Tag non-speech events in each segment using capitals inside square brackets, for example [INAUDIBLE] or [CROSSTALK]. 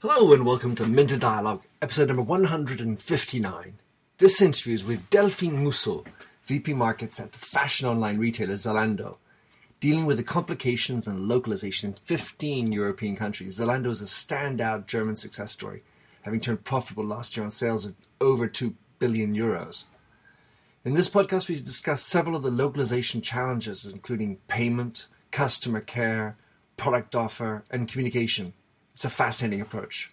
Hello and welcome to Minter Dialogue, episode number 159. This interview is with Delphine Musso, VP Markets at the fashion online retailer Zalando. Dealing with the complications and localization in 15 European countries, Zalando is a standout German success story, having turned profitable last year on sales of over 2 billion euros. In this podcast, we discuss several of the localization challenges, including payment, customer care, product offer, and communication. It's a fascinating approach.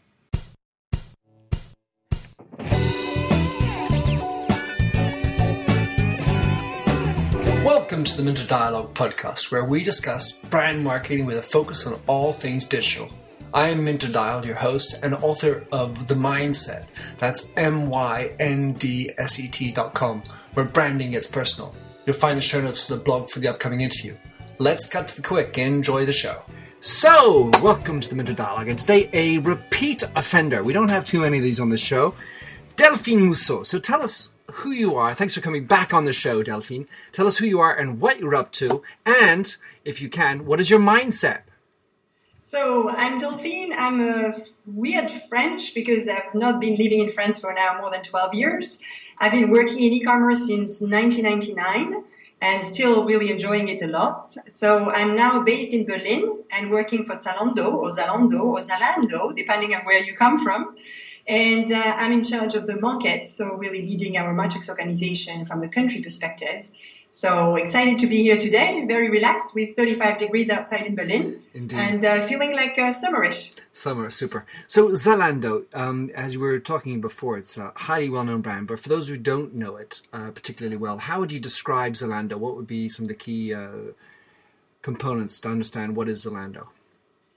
Welcome to the Minter Dialogue podcast, where we discuss brand marketing with a focus on all things digital. I am Minter Dial, your host and author of The Myndset. That's M Y N D S E T.com, where branding gets personal. You'll find the show notes to the blog for the upcoming interview. Let's cut to the quick. and Enjoy the show. So, welcome to the Minter Dialogue, and today a repeat offender. We don't have too many of these on the show. Delphine Musso. So tell us who you are. Thanks for coming back on the show, Delphine. Tell us who you are and what you're up to, and if you can, what is your mindset? So I'm Delphine. I'm a weird French because I've not been living in France for now more than 12 years. I've been working in e-commerce since 1999 and still really enjoying it a lot. So I'm now based in Berlin and working for Zalando or Zalando or Zalando, depending on where you come from. And uh, I'm in charge of the market, so really leading our matrix organization from the country perspective. So excited to be here today, very relaxed with 35 degrees outside in Berlin. Indeed. And uh, feeling like uh, summerish. Summer, super. So Zalando, um, as we were talking before, it's a highly well-known brand. But for those who don't know it uh, particularly well, how would you describe Zalando? What would be some of the key uh, components to understand what is Zalando?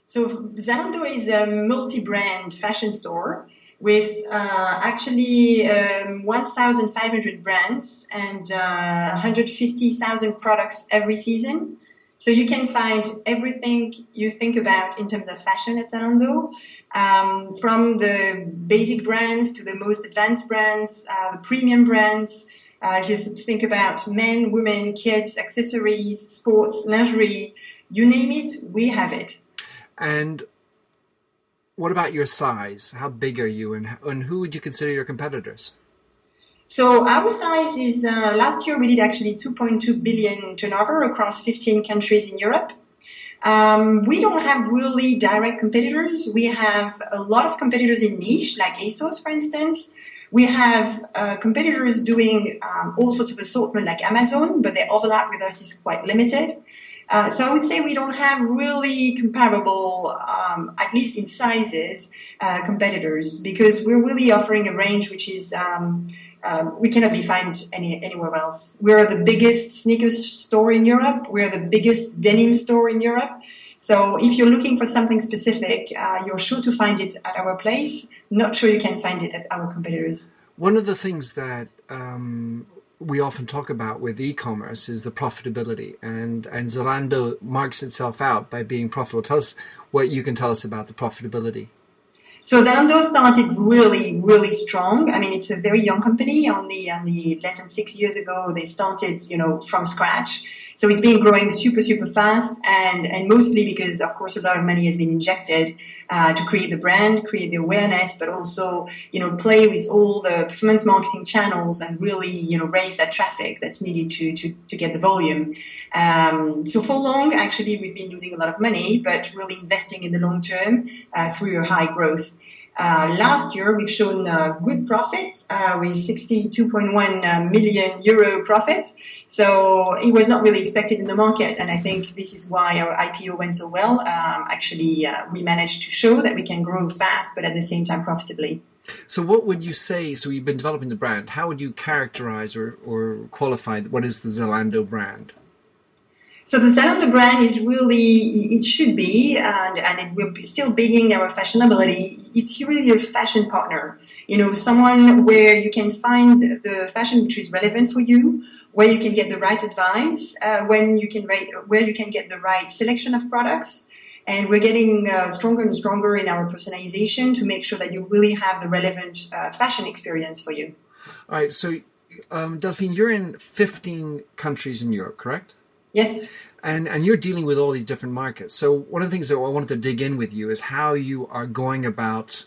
So Zalando is a multi-brand fashion store with uh, actually um, 1,500 brands and uh, 150,000 products every season. So you can find everything you think about in terms of fashion at Zalando, um, from the basic brands to the most advanced brands, uh, the premium brands. Uh, just think about men, women, kids, accessories, sports, lingerie, you name it, we have it. And what about your size? How big are you, and and who would you consider your competitors? So our size is uh, last year we did actually 2.2 billion turnover across 15 countries in Europe. Um, we don't have really direct competitors. We have a lot of competitors in niche, like ASOS, for instance. We have uh, competitors doing um, all sorts of assortment, like Amazon, but their overlap with us is quite limited. Uh, so I would say we don't have really comparable, um, at least in sizes, uh, competitors because we're really offering a range which is um, um, we cannot be found any, anywhere else. We're the biggest sneakers store in Europe. We're the biggest denim store in Europe. So if you're looking for something specific, uh, you're sure to find it at our place. Not sure you can find it at our competitors. One of the things that um, we often talk about with e-commerce is the profitability, and and Zalando marks itself out by being profitable. Tell us what you can tell us about the profitability. So Zalando started really, really strong. I mean, it's a very young company. Only, only less than six years ago, they started, you know, from scratch. So it's been growing super, super fast, and and mostly because, of course, a lot of money has been injected uh, to create the brand, create the awareness, but also, you know, play with all the performance marketing channels and really, you know, raise that traffic that's needed to to, to get the volume. Um, so for long, actually, we've been losing a lot of money, but really investing in the long term uh, through a high growth. Uh, last year, we've shown uh, good profits uh, with 62.1 uh, million euro profit. So it was not really expected in the market, and I think this is why our IPO went so well. Um, actually, we managed to show that we can grow fast, but at the same time profitably. So, what would you say? So, you've been developing the brand. How would you characterize or, or qualify what is the Zalando brand? So the Zalando brand is really, it should be, and, and it will be still being our fashionability. It's really a fashion partner. You know, someone where you can find the fashion which is relevant for you, where you can get the right advice, uh, when you can rate, where you can get the right selection of products. And we're getting uh, stronger and stronger in our personalization to make sure that you really have the relevant uh, fashion experience for you. All right. So, um, Delphine, you're in 15 countries in Europe, correct? Yes. and and you're dealing with all these different markets. So one of the things that I wanted to dig in with you is how you are going about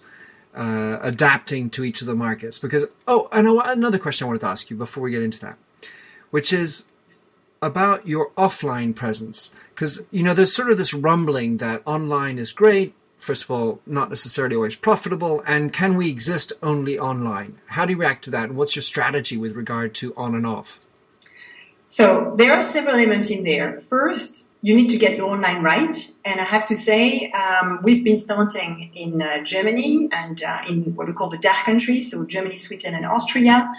uh, adapting to each of the markets. Because oh, and another question I wanted to ask you before we get into that, which is about your offline presence. Because you know, there's sort of this rumbling that online is great. First of all, not necessarily always profitable, and can we exist only online? How do you react to that, and what's your strategy with regard to on and off? So there are several elements in there. First, you need to get your online right. And I have to say, um, we've been starting in uh, Germany and uh, in what we call the DACH countries, so Germany, Switzerland, and Austria,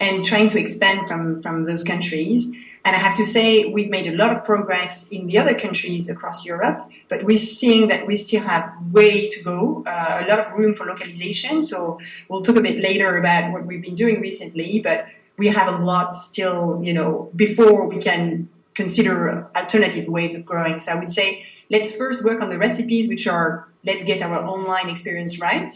and trying to expand from, from those countries. And I have to say, we've made a lot of progress in the other countries across Europe, but we're seeing that we still have way to go, uh, a lot of room for localization. So we'll talk a bit later about what we've been doing recently, but we have a lot still, you know, before we can consider alternative ways of growing. So I would say let's first work on the recipes, which are let's get our online experience right.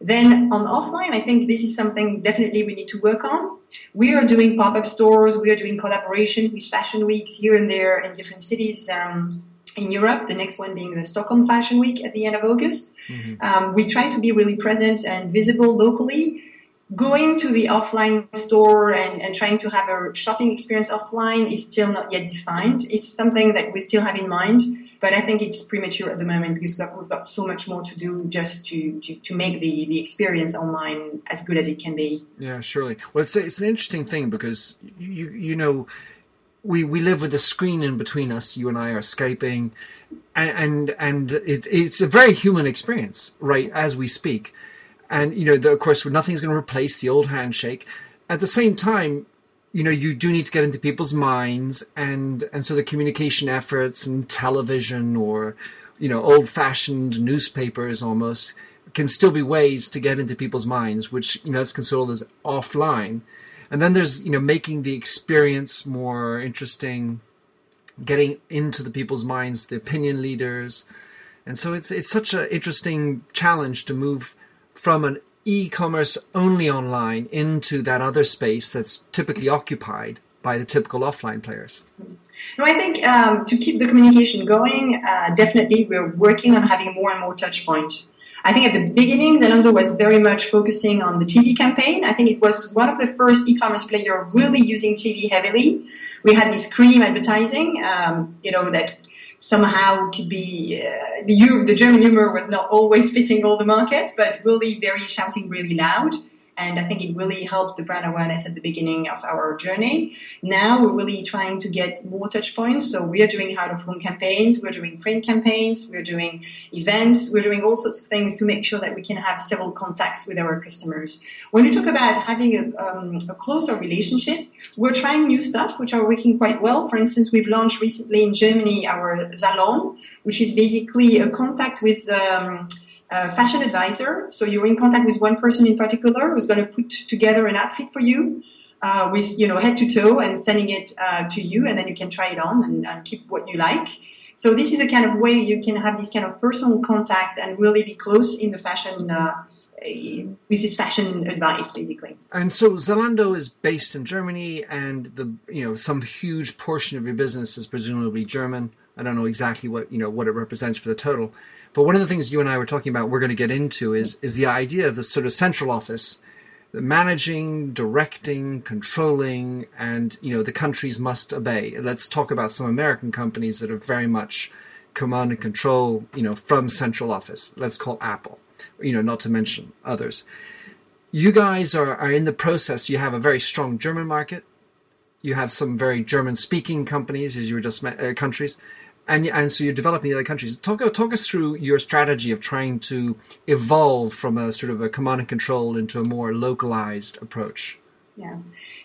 Then on offline, I think this is something definitely we need to work on. We are doing pop-up stores. We are doing collaboration with fashion weeks here and there in different cities. Um, in Europe, the next one being the Stockholm Fashion Week at the end of August. Mm-hmm. Um, we try to be really present and visible locally going to the offline store and, and trying to have a shopping experience offline is still not yet defined. It's something that we still have in mind, but I think it's premature at the moment because we've got so much more to do just to, to, to make the, the experience online as good as it can be. Yeah, surely. Well, it's, it's an interesting thing because, you, you know, we, we live with a screen in between us. You and I are Skyping and, and, and it, it's a very human experience, right, as we speak and you know, the, of course, nothing's going to replace the old handshake. At the same time, you know, you do need to get into people's minds, and and so the communication efforts and television or you know, old-fashioned newspapers almost can still be ways to get into people's minds, which you know is considered as offline. And then there's you know making the experience more interesting, getting into the people's minds, the opinion leaders, and so it's it's such an interesting challenge to move from an e-commerce only online into that other space that's typically occupied by the typical offline players? No, I think um, to keep the communication going, uh, definitely we're working on having more and more touch points. I think at the beginning, Zalando was very much focusing on the TV campaign. I think it was one of the first e-commerce player really using TV heavily. We had this cream advertising, um, you know, that somehow could be uh, the, the German humor was not always fitting all the markets, but really very shouting really loud. And I think it really helped the brand awareness at the beginning of our journey. Now we're really trying to get more touch points. So we are doing out of home campaigns. We're doing print campaigns. We're doing events. We're doing all sorts of things to make sure that we can have several contacts with our customers. When you talk about having a, um, a closer relationship, we're trying new stuff, which are working quite well. For instance, we've launched recently in Germany our Zalon, which is basically a contact with, um, fashion advisor. So you're in contact with one person in particular who's going to put together an outfit for you. Uh, with you know head to toe and sending it uh, to you, and then you can try it on and, and, keep what you like. So this is a kind of way you can have this kind of personal contact and really be close in the fashion. Uh, with this fashion advice, basically. And so Zalando is based in Germany, and the you know some huge portion of your business is presumably German. I don't know exactly what you know what it represents for the total, but one of the things you and I were talking about, we're going to get into, is is the idea of the sort of central office, managing, directing, controlling, and you know the countries must obey. Let's talk about some American companies that are very much command and control, you know, from central office. Let's call Apple, you know, not to mention others. You guys are, are in the process. You have a very strong German market. You have some very German-speaking companies, as you were just uh, countries and and so you're developing the other countries. Talk talk us through your strategy of trying to evolve from a sort of a command and control into a more localized approach. Yeah.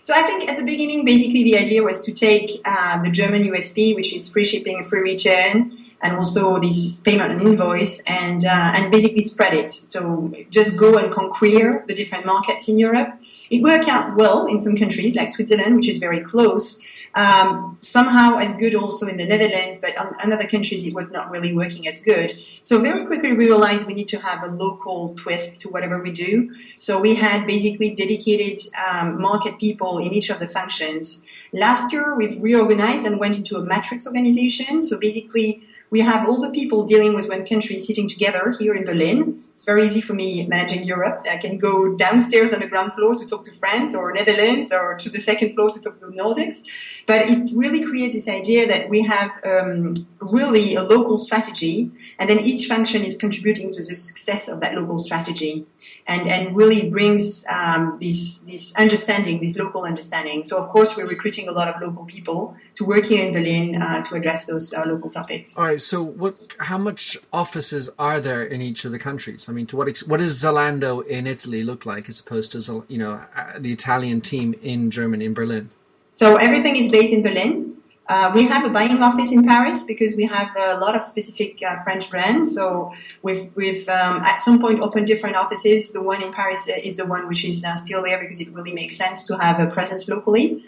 So I think at the beginning, basically the idea was to take uh, the German USP, which is free shipping, free return, and also this payment and invoice, and uh, and basically spread it. So just go and conquer the different markets in Europe. It worked out well in some countries like Switzerland, which is very close. Um, somehow as good also in the Netherlands, but in other countries it was not really working as good. So very quickly we realized we need to have a local twist to whatever we do. So we had basically dedicated um, market people in each of the functions. Last year, we've reorganized and went into a matrix organization. So basically, we have all the people dealing with one country sitting together here in Berlin. It's very easy for me managing Europe. I can go downstairs on the ground floor to talk to France or Netherlands or to the second floor to talk to the Nordics. But it really creates this idea that we have um, really a local strategy and then each function is contributing to the success of that local strategy and, and really brings um, this, this understanding, this local understanding. So, of course, we're recruiting a lot of local people to work here in Berlin uh, to address those uh, local topics. All right. So, what? How much offices are there in each of the countries? I mean, to what ex- what does Zalando in Italy look like as opposed to you know uh, the Italian team in Germany in Berlin? So everything is based in Berlin. Uh, we have a buying office in Paris because we have a lot of specific uh, French brands. So we've, we've um, at some point opened different offices. The one in Paris is the one which is uh, still there because it really makes sense to have a presence locally.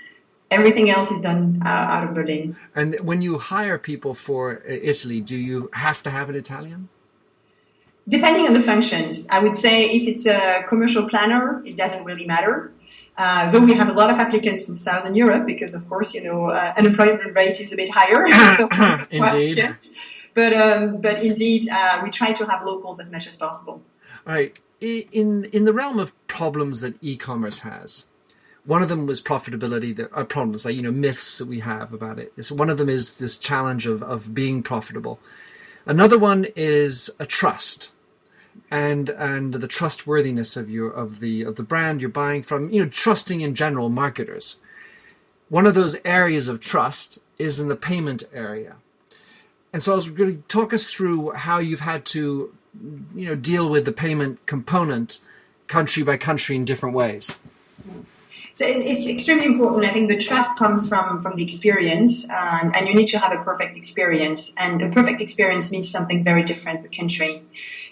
Everything else is done uh, out of Berlin. And when you hire people for uh, Italy, do you have to have an Italian? Depending on the functions, I would say if it's a commercial planner, it doesn't really matter. Uh, though we have a lot of applicants from Southern Europe because, of course, you know, uh, unemployment rate is a bit higher. [LAUGHS] so [LAUGHS] indeed. [LAUGHS] Yes. But, um, but indeed, uh, we try to have locals as much as possible. All right. In, in the realm of problems that e-commerce has, one of them was profitability that are problems like you know myths that we have about it. So one of them is this challenge of, of being profitable. Another one is a trust and and the trustworthiness of your of the of the brand you're buying from you know trusting in general marketers. One of those areas of trust is in the payment area. And so i was going to talk us through how you've had to you know deal with the payment component country by country in different ways so it's, extremely important. I think the trust comes from from the experience, um, and you need to have a perfect experience. And a perfect experience means something very different per country.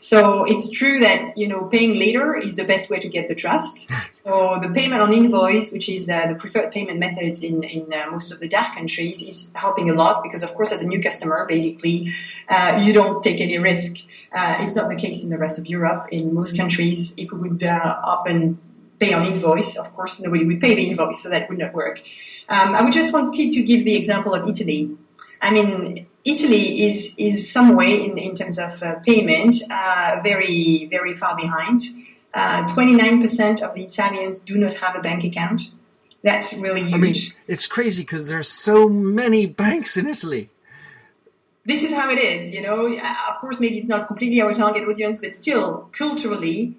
So it's true that you know paying later is the best way to get the trust. [LAUGHS] so the payment on invoice, which is uh, the preferred payment methods in in uh, most of the DACH countries, is helping a lot because of course as a new customer, basically uh, you don't take any risk. Uh, it's not the case in the rest of Europe. In most countries, if we would uh, open pay on invoice. Of course, nobody would pay the invoice, so that would not work. Um, I would just wanted to give the example of Italy. I mean, Italy is is some way in, in terms of uh, payment uh, very very far behind. Uh, Twenty nine percent of the Italians do not have a bank account. That's really huge. I mean, it's crazy because there's so many [LAUGHS] banks in Italy. This is how it is, you know. Of course, maybe it's not completely our target audience, but still, culturally,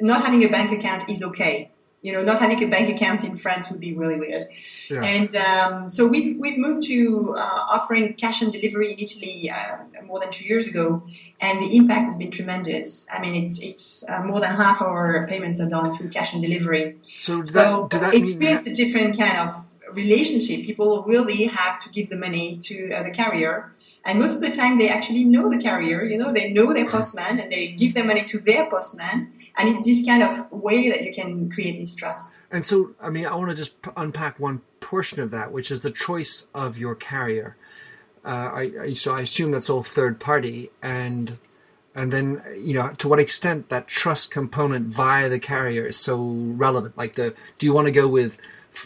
not having a bank account is okay. You know, not having a bank account in France would be really weird. Yeah. And um, so we've we've moved to uh, offering cash and delivery in Italy uh, more than two years ago, and the impact has been tremendous. I mean, it's it's uh, more than half our payments are done through cash and delivery. So, does that, so that it mean creates a different kind of relationship. People really have to give the money to uh, the carrier and most of the time, they actually know the carrier. You know, they know their postman, and they give their money to their postman. And it's this kind of way that you can create this trust. And so, I mean, I want to just unpack one portion of that, which is the choice of your carrier. Uh, I, I, so I assume that's all third party, and and then you know to what extent that trust component via the carrier is so relevant. Like the, do you want to go with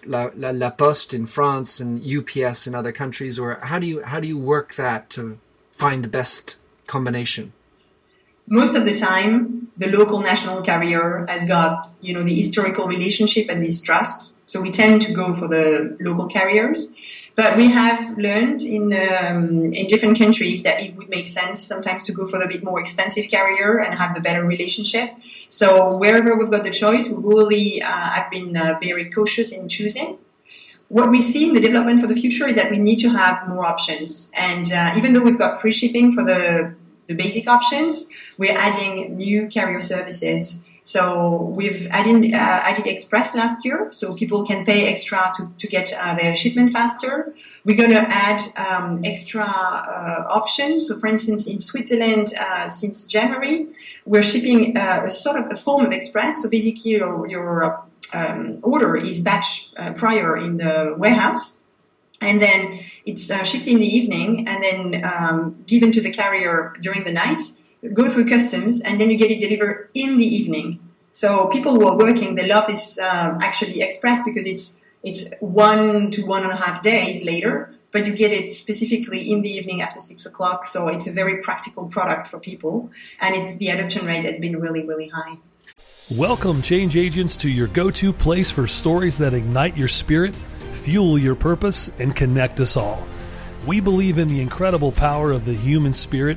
La, La, La Poste in France and UPS in other countries, or how do you how do you work that to find the best combination? Most of the time, the local national carrier has got you know the historical relationship and this trust, so we tend to go for the local carriers. But we have learned in um, in different countries that it would make sense sometimes to go for the bit more expensive carrier and have the better relationship. So wherever we've got the choice, we really uh, have been uh, very cautious in choosing. What we see in the development for the future is that we need to have more options. And uh, even though we've got free shipping for the the basic options, we're adding new carrier services so we've added, uh, added Express last year, so people can pay extra to, to get uh, their shipment faster. We're going to add um, extra uh, options. So for instance, in Switzerland, uh, since January, we're shipping uh, a sort of a form of Express. So basically your, your um, order is batch uh, prior in the warehouse. And then it's shipped in the evening and then um, given to the carrier during the night go through customs, and then you get it delivered in the evening. So people who are working, they love this um, actually express because it's It's one to one and a half days later, but you get it specifically in the evening after six o'clock. So it's a very practical product for people, and it's the adoption rate has been really, really high. Welcome, change agents, to your go to place for stories that ignite your spirit, fuel your purpose, and connect us all. We believe in the incredible power of the human spirit,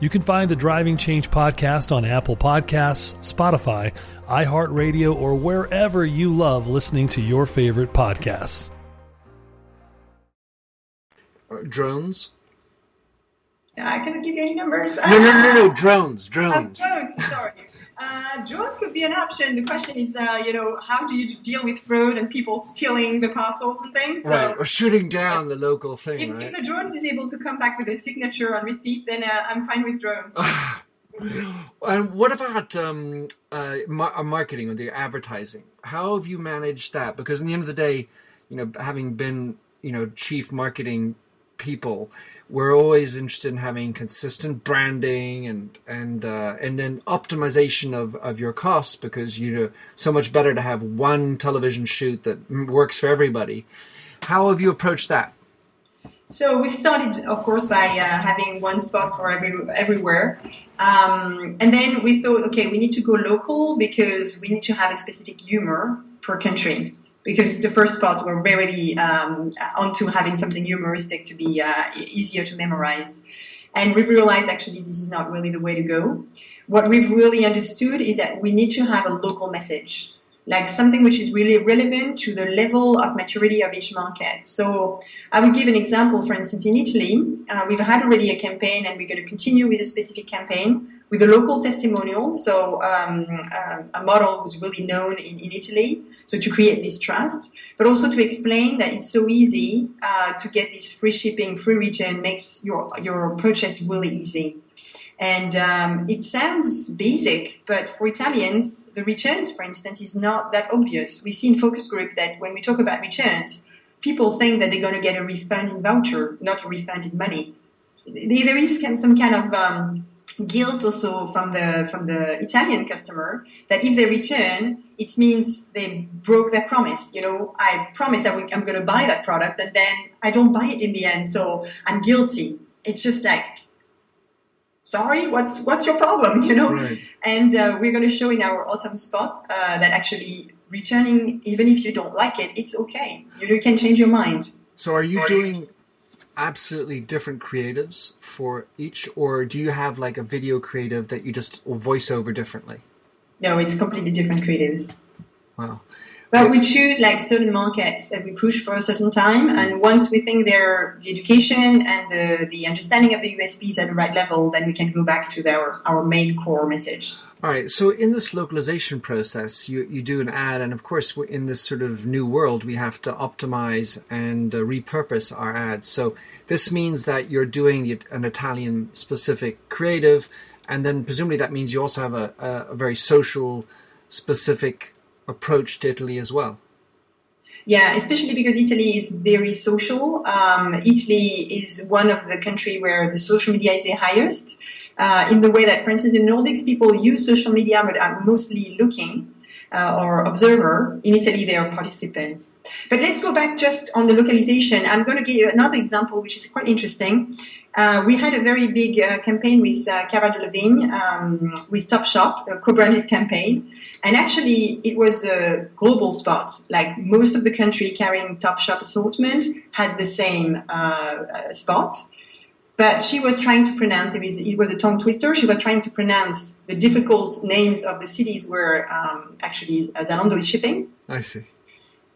You can find the Driving Change podcast on Apple Podcasts, Spotify, iHeartRadio, or wherever you love listening to your favorite podcasts. Drones? I cannot give you any numbers. No, no, no, no, drones, [LAUGHS] drones. Uh, drones, sorry. Uh, drones could be an option. The question is, uh, you know, how do you deal with fraud and people stealing the parcels and things? So Right, or shooting down the local thing, if, right? if the drones is able to come back with a signature on receipt, then uh, I'm fine with drones. [SIGHS] And what about um, uh, mar- uh, marketing or the advertising? How have you managed that? Because in the end of the day, you know, having been you know chief marketing people, we're always interested in having consistent branding and and uh, and then optimization of, of your costs because you know so much better to have one television shoot that works for everybody. How have you approached that? So we started, of course, by uh, having one spot for every everywhere, um, and then we thought, okay, we need to go local because we need to have a specific humor per country. Because the first spots were very um, onto having something humoristic to be uh, easier to memorize, and we've realized actually this is not really the way to go. What we've really understood is that we need to have a local message like something which is really relevant to the level of maturity of each market. So I will give an example. For instance, in Italy, uh, we've had already a campaign, and we're going to continue with a specific campaign with a local testimonial. So um, uh, a model who's really known in, in Italy. So to create this trust, but also to explain that it's so easy uh, to get this free shipping, free return makes your your purchase really easy. And um, it sounds basic, but for Italians, the returns, for instance, is not that obvious. We see in focus group that when we talk about returns, people think that they're going to get a refund in voucher, not a refund in money. There is some kind of um, guilt also from the from the Italian customer that if they return, it means they broke their promise. You know, I promised that I'm going to buy that product, and then I don't buy it in the end, so I'm guilty. It's just like sorry, what's what's your problem? [LAUGHS] You know, Right. and uh, we're going to show in our autumn spot uh, that actually returning, even if you don't like it, it's okay. You, you can change your mind. So are you doing absolutely different creatives for each, or do you have like a video creative that you just voice over differently? No, it's completely different creatives. Wow. But we choose like certain markets that we push for a certain time, and once we think they're the education and the, the understanding of the USPs at the right level, then we can go back to our, our main core message. All right. So in this localization process, you, you do an ad, and of course, in this sort of new world, we have to optimize and uh, repurpose our ads. So this means that you're doing an Italian specific creative, and then presumably that means you also have a, a, a very social specific approach to Italy as well. Yeah, especially because Italy is very social. Um, Italy is one of the country where the social media is the highest. Uh, in the way that, for instance, in Nordics, people use social media but are mostly looking uh, or observer. In Italy, they are participants. But let's go back just on the localization. I'm going to give you another example, which is quite interesting. Uh, we had a very big uh, campaign with uh, Cara Delevingne, um, with Topshop, a co-branded campaign, and actually it was a global spot. Like most of the country carrying Topshop assortment had the same uh, uh, spot, but she was trying to pronounce it was, it was a tongue twister. She was trying to pronounce the difficult names of the cities where um, actually Zalando is shipping I see.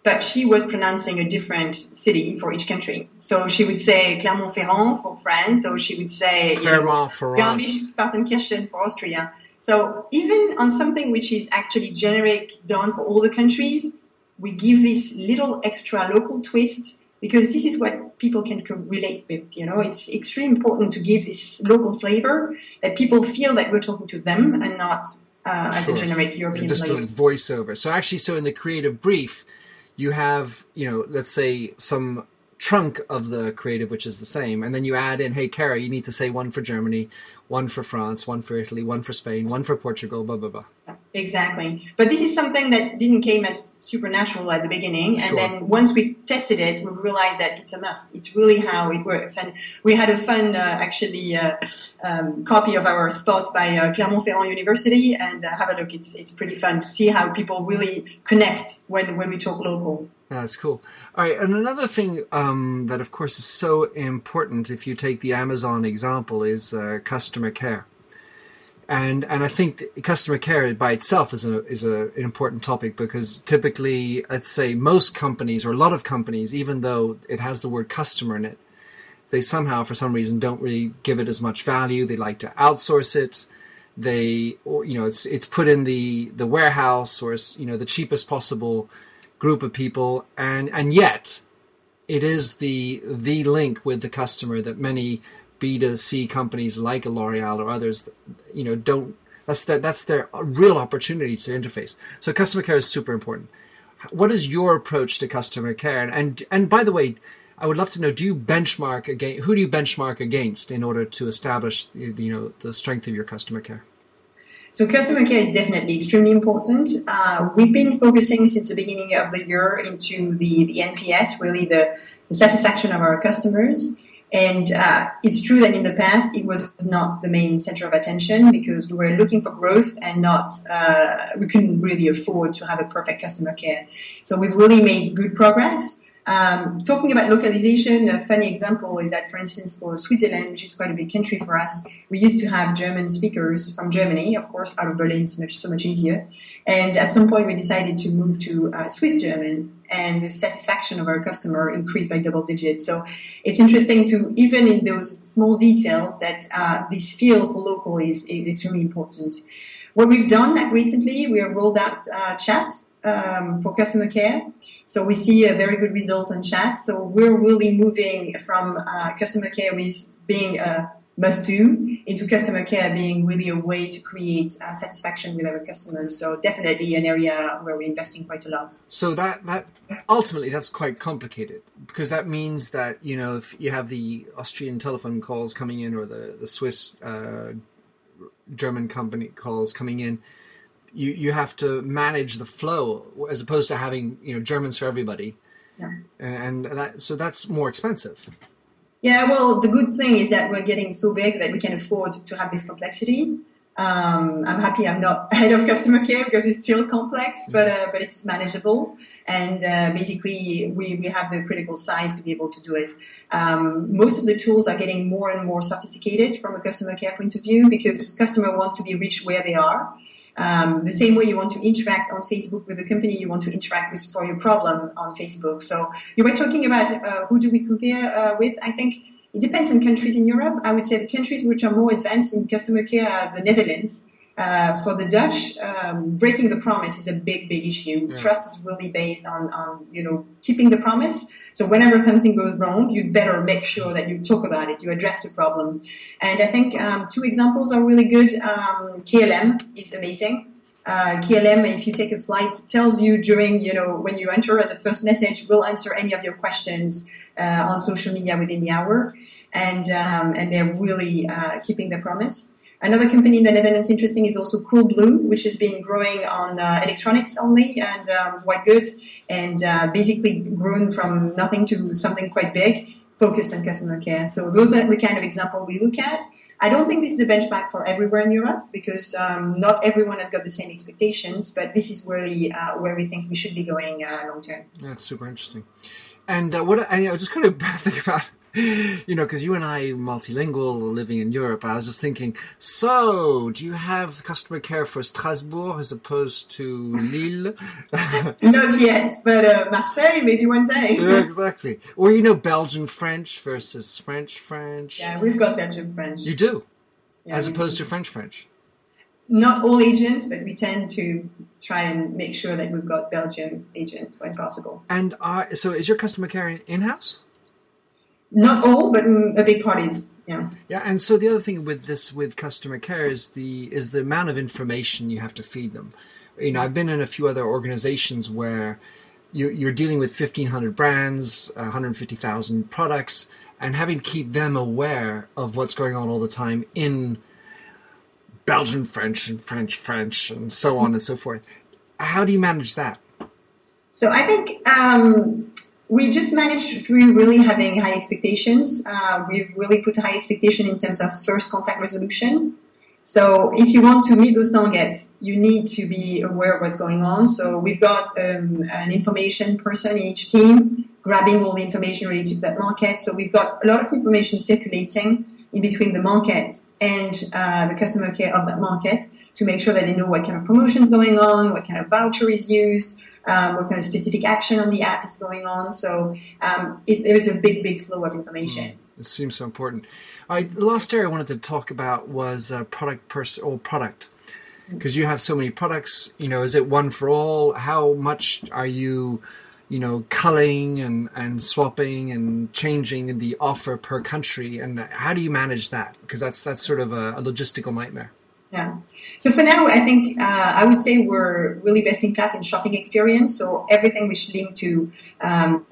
But she was pronouncing a different city for each country. So she would say Clermont-Ferrand for France, or she would say Clermont-Ferrand. Garmisch-Partenkirchen for Austria. So even on something which is actually generic done for all the countries, we give this little extra local twist because this is what people can relate with. You know, it's extremely important to give this local flavor that people feel that we're talking to them and not uh, as a generic European. Just a voiceover. So actually, so in the creative brief, you have you know, let's say some trunk of the creative, which is the same, and then you add in, hey, Cara, you need to say one for Germany, one for France, one for Italy, one for Spain, one for Portugal, blah blah blah. Exactly. But this is something that didn't came as supernatural at the beginning, and sure. then once we tested it, we realized that it's a must. It's really how it works, and we had a fun, uh, actually, uh, um, copy of our spot by uh, Clermont-Ferrand University, and uh, have a look. It's it's pretty fun to see how people really connect when when we talk local. That's cool. All right, and another thing um, that, of course, is so important if you take the Amazon example is uh, customer care, and and I think customer care by itself is a is a, an important topic because typically, let's say most companies or a lot of companies, even though it has the word customer in it, they somehow for some reason don't really give it as much value. They like to outsource it. They, or, you know, it's it's put in the the warehouse or you know the cheapest possible group of people, and and yet it is the the link with the customer that many B2C companies like L'Oreal or others, you know, don't. That's their, that's their real opportunity to interface. So customer care is super important. What is your approach to customer care? And and, and by the way, I would love to know: Do you benchmark against who do you benchmark against in order to establish you know the strength of your customer care? So customer care is definitely extremely important. Uh, we've been focusing since the beginning of the year into the, the NPS, really the, the satisfaction of our customers. And uh, it's true that in the past it was not the main center of attention because we were looking for growth and not uh, we couldn't really afford to have a perfect customer care. So we've really made good progress. Um, talking about localization, a funny example is that, for instance, for Switzerland, which is quite a big country for us, we used to have German speakers from Germany, of course, out of Berlin, it's much, so much easier. And at some point, we decided to move to uh, Swiss German, and the satisfaction of our customer increased by double digits. So it's interesting to, even in those small details, that uh, this feel for local is, extremely important. What we've done recently, we have rolled out uh, chat um, for customer care. So we see a very good result on chat. So we're really moving from uh, customer care with being a must do into customer care being really a way to create uh, satisfaction with our customers. So definitely an area where we're investing quite a lot. So that that ultimately that's quite complicated because that means that you know if you have the Austrian telephone calls coming in or the the Swiss uh, German company calls coming in you you have to manage the flow as opposed to having you know Germans for everybody, yeah. and that so that's more expensive. Yeah, well, the good thing is that we're getting so big that we can afford to have this complexity. Um, I'm happy I'm not [LAUGHS] head of customer care because it's still complex, but uh, but it's manageable. And uh, basically, we, we have the critical size to be able to do it. Um, most of the tools are getting more and more sophisticated from a customer care point of view because customer wants to be reached where they are. Um, the same way you want to interact on Facebook with the company you want to interact with for your problem on Facebook. So you were talking about uh, who do we compare uh, with? I think it depends on countries in Europe. I would say the countries which are more advanced in customer care are the Netherlands. Uh, for the Dutch, um, breaking the promise is a big, big issue. Yeah. Trust is really based on, on, you know, keeping the promise. So whenever something goes wrong, you better make sure that you talk about it, you address the problem. And I think um, two examples are really good. Um, KLM is amazing. Uh, KLM, if you take a flight, tells you during, you know, when you enter as a first message, will answer any of your questions uh, on social media within the hour, and um, and they're really uh, keeping the promise. Another company in the Netherlands interesting is also Coolblue, which has been growing on uh, electronics only and um, white goods, and uh, basically grown from nothing to something quite big, focused on customer care. So those are the kind of example we look at. I don't think this is a benchmark for everywhere in Europe because um, not everyone has got the same expectations, but this is really uh, where we think we should be going uh, long term. That's super interesting. And uh, what I, I just kind of [LAUGHS] think about you know, because you and I multilingual, living in Europe. I was just thinking, so do you have customer care for Strasbourg as opposed to Lille? [LAUGHS] Not yet, but uh, Marseille maybe one day. [LAUGHS] yeah, exactly. Or you know, Belgian French versus French French. Yeah, we've got Belgian French. You do, yeah, as opposed do. to French French. not all agents, but we tend to try and make sure that we've got Belgian agent when possible. And uh, so, is your customer care in house? Not all, but a big part is. Yeah. Yeah, and so the other thing with this with customer care is the is the amount of information you have to feed them. You know, I've been in a few other organizations where you, you're dealing with 1,500 brands, 150,000 products, and having to keep them aware of what's going on all the time in Belgian French and French French and so on and so forth. How do you manage that? So I think um, we just managed through really having high expectations. Uh, we've really put high expectation in terms of first contact resolution. So if you want to meet those targets, you need to be aware of what's going on. So we've got um, an information person in each team grabbing all the information related to that market. So we've got a lot of information circulating in between the market and uh, the customer care of that market to make sure that they know what kind of promotions going on, what kind of voucher is used, um, what kind of specific action on the app is going on. So um, it, there's a big, big flow of information. Mm, it seems so important. All right, the last area I wanted to talk about was uh, product pers- or product because you have so many products. You know, is it one for all? How much are you? you know, culling and, and swapping and changing the offer per country? And how do you manage that? Because that's that's sort of a, a logistical nightmare. Yeah. So for now, I think uh, I would say we're really best in class in shopping experience. So everything which linked to um,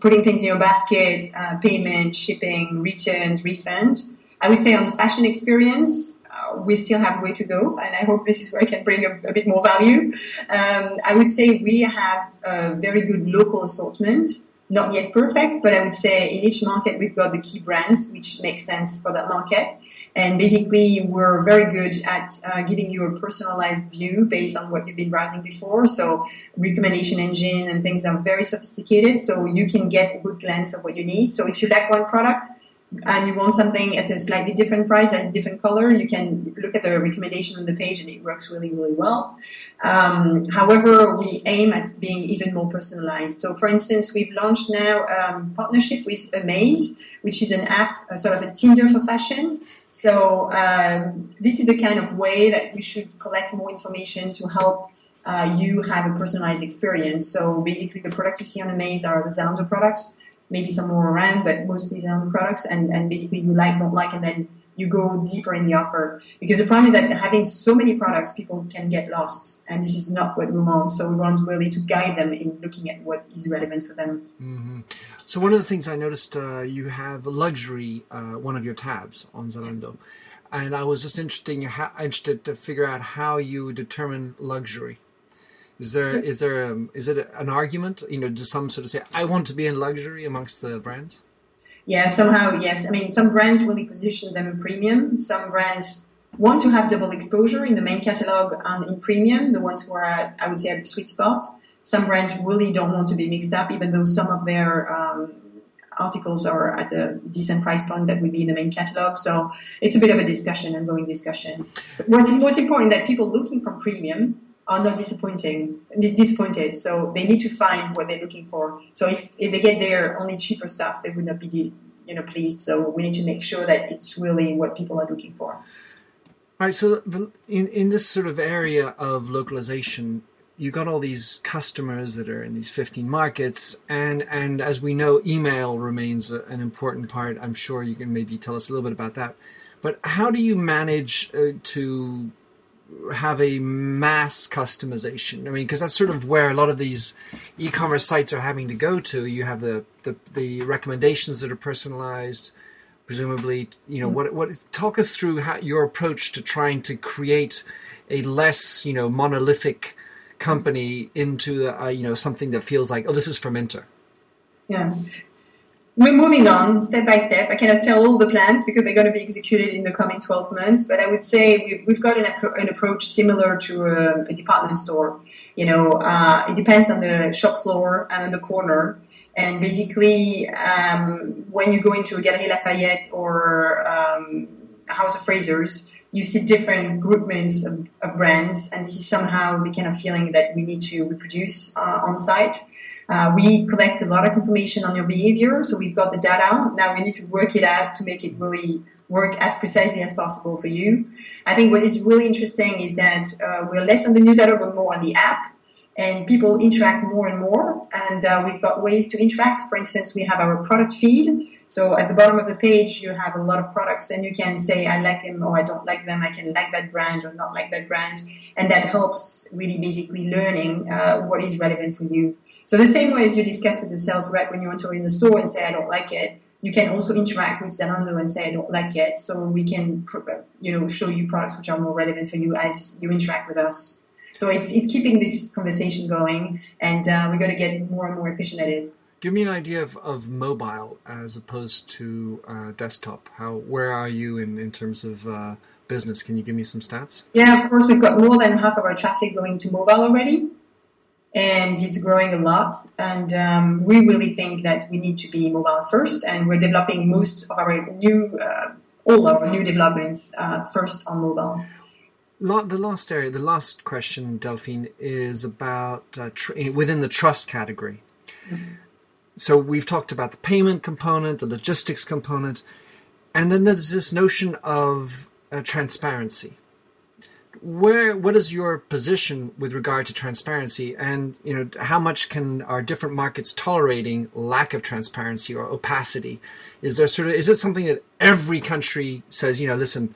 putting things in your basket, uh, payment, shipping, returns, refund. I would say on fashion experience, we still have way to go, and I hope this is where I can bring a, a bit more value. Um, I would say we have a very good local assortment, not yet perfect, but I would say in each market we've got the key brands which make sense for that market. And basically, we're very good at uh, giving you a personalized view based on what you've been browsing before. So recommendation engine and things are very sophisticated, so you can get a good glance of what you need. So if you like one product, and you want something at a slightly different price and different color, you can look at the recommendation on the page and it works really, really well. Um, however, we aim at being even more personalized. So for instance, we've launched now um, partnership with Amaze, which is an app, uh, sort of a Tinder for fashion. So um, this is the kind of way that we should collect more information to help uh, you have a personalized experience. So basically the products you see on Amaze are the Zalando products maybe some more around, but mostly own products, and, and basically you like, don't like, and then you go deeper in the offer. Because the problem is that having so many products, people can get lost, and this is not what we want. So we want really to guide them in looking at what is relevant for them. Mm-hmm. So one of the things I noticed, uh, you have luxury, uh, one of your tabs on Zalando. And I was just interesting, interested to figure out how you determine luxury. Is there is there um, is it an argument? You know, do some sort of say I want to be in luxury amongst the brands? Yeah, somehow yes. I mean, some brands really position them in premium. Some brands want to have double exposure in the main catalog and in premium. The ones who are, at, I would say, at the sweet spot. Some brands really don't want to be mixed up, even though some of their um, articles are at a decent price point that would be in the main catalog. So it's a bit of a discussion, ongoing discussion. What's most important that people looking for premium are not disappointing disappointed. So they need to find what they're looking for. So if, if they get their only cheaper stuff, they would not be you know pleased. So we need to make sure that it's really what people are looking for. All right. So in in this sort of area of localization, you got all these customers that are in these 15 markets and and as we know email remains a, an important part i'm sure you can maybe tell us a little bit about that but how do you manage uh, to have a mass customization. I mean, because that's sort of where a lot of these e-commerce sites are having to go to. You have the the, the recommendations that are personalized, presumably. You know, what what talk us through how, your approach to trying to create a less you know monolithic company into uh, you know something that feels like oh this is from Minter. Yeah, we're moving on step by step. I cannot tell all the plans because they're going to be executed in the coming 12 months, but I would say we've, we've got an, an, approach similar to a, a, department store. You know, uh, it depends on the shop floor and on the corner. And basically, um, when you go into a Galerie Lafayette or um, House of Frasers, you see different groupings of, of, brands, and this is somehow the kind of feeling that we need to reproduce uh, on site. Uh, we collect a lot of information on your behavior, so we've got the data. Now we need to work it out to make it really work as precisely as possible for you. I think what is really interesting is that uh, we're less on the newsletter but more on the app and people interact more and more. And uh, we've got ways to interact. For instance, we have our product feed. So at the bottom of the page, you have a lot of products, and you can say, "I like them" or "I don't like them." I can like that brand or not like that brand, and that helps really basically learning uh, what is relevant for you. So the same way as you discuss with the sales rep when you enter in the store and say, "I don't like it." You can also interact with Zalando and say, I don't like it. So we can, you know, show you products which are more relevant for you as you interact with us. So it's, it's keeping this conversation going, and uh, we're going to get more and more efficient at it. Give me an idea of, of mobile as opposed to uh, desktop. How where are you in, in terms of uh, business? Can you give me some stats? Yeah, of course. We've got more than half of our traffic going to mobile already, and it's growing a lot. And um, we really think that we need to be mobile first, and we're developing most of our new, uh, all our new developments uh, first on mobile the last area, the last question, Delphine, is about uh, tr- within the trust category. Mm-hmm. So we've talked about the payment component, the logistics component, and then there's this notion of uh, transparency. Where what is your position with regard to transparency, and you know how much can are different markets tolerating lack of transparency or opacity? Is there sort of is it something that every country says, you know, listen,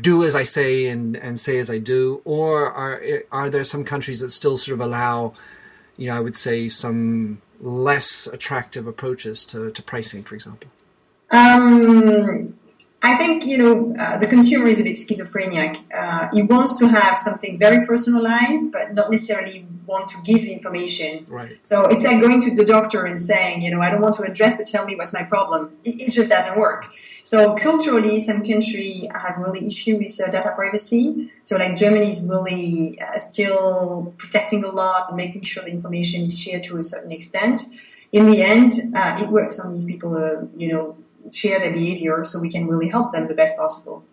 do as I say and, and say as I do, or are are there some countries that still sort of allow, you know, I would say some less attractive approaches to, to pricing, for example? Um, I think you know uh, the consumer is a bit schizophrenic. Uh, he wants to have something very personalized, but not necessarily want to give the information. Right. So it's like going to the doctor and saying, you know, I don't want to address, but tell me what's my problem. It, it just doesn't work. So culturally, some countries have really issue with uh, data privacy. So like Germany is really uh, still protecting a lot and making sure the information is shared to a certain extent. In the end, uh, it works only if people, uh, you know, share their behavior so we can really help them the best possible.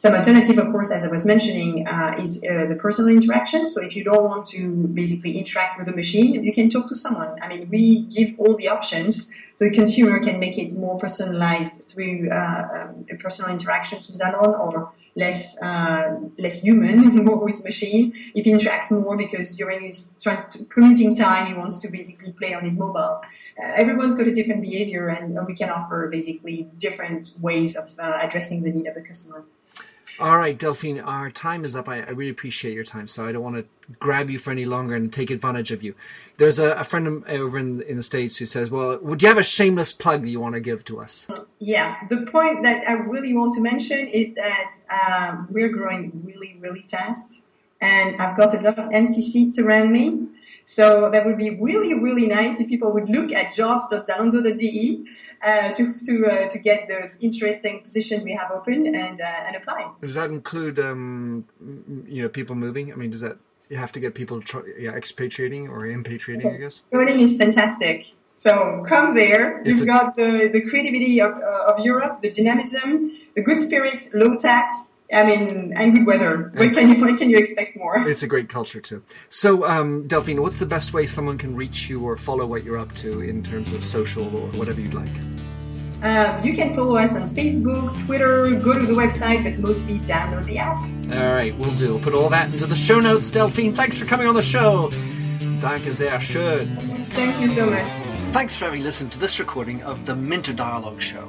Some alternative, of course, as I was mentioning, uh, is uh, the personal interaction. So if you don't want to basically interact with a machine, you can talk to someone. I mean, we give all the options so the consumer can make it more personalized through uh, um, personal interactions with Zalon or less uh, less human, [LAUGHS] more with machine. If he interacts more because during his commuting time, he wants to basically play on his mobile. Uh, everyone's got a different behavior, and we can offer basically different ways of uh, addressing the need of the customer. All right, Delphine, our time is up. I, I, really appreciate your time, so I don't want to grab you for any longer and take advantage of you. There's a, a friend over in, in the States who says, Well, would you have a shameless plug that you want to give to us? Yeah, the point that I really want to mention is that um, we're growing really, really fast, and I've got a lot of empty seats around me. So that would be really, really nice if people would look at jobs.zalando.de uh, to to uh, to get those interesting positions we have opened and uh, and apply. Does that include um, you know people moving? I mean, does that you have to get people try, yeah, expatriating or impatriating? I guess. Coding is fantastic. So come there. You've a, got the, the creativity of, uh, of Europe, the dynamism, the good spirit, low tax, I mean, and good weather. What can you what can you expect more? [LAUGHS] It's a great culture too. So, um, Delphine, what's the best way someone can reach you or follow what you're up to in terms of social or whatever you'd like? Um, you can follow us on Facebook, Twitter, go to the website, but mostly download the app. All right, we'll do. We'll put all that into the show notes. Delphine, thanks for coming on the show. Danke sehr schön. Thank you so much. Thanks for having listened to this recording of the Minter Dialogue Show.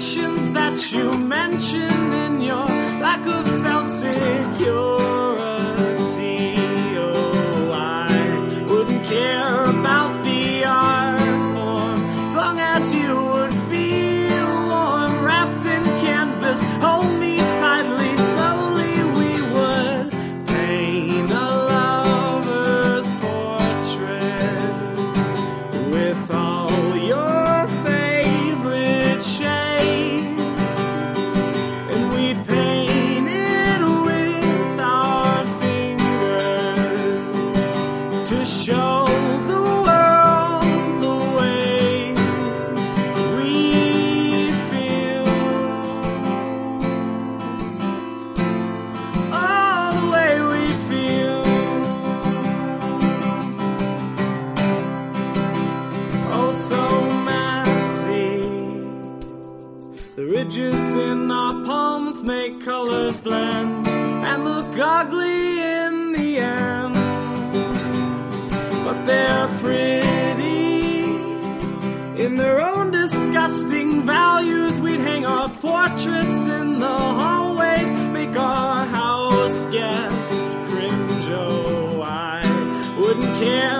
imperfections that you mention in your lack of self security. with wouldn't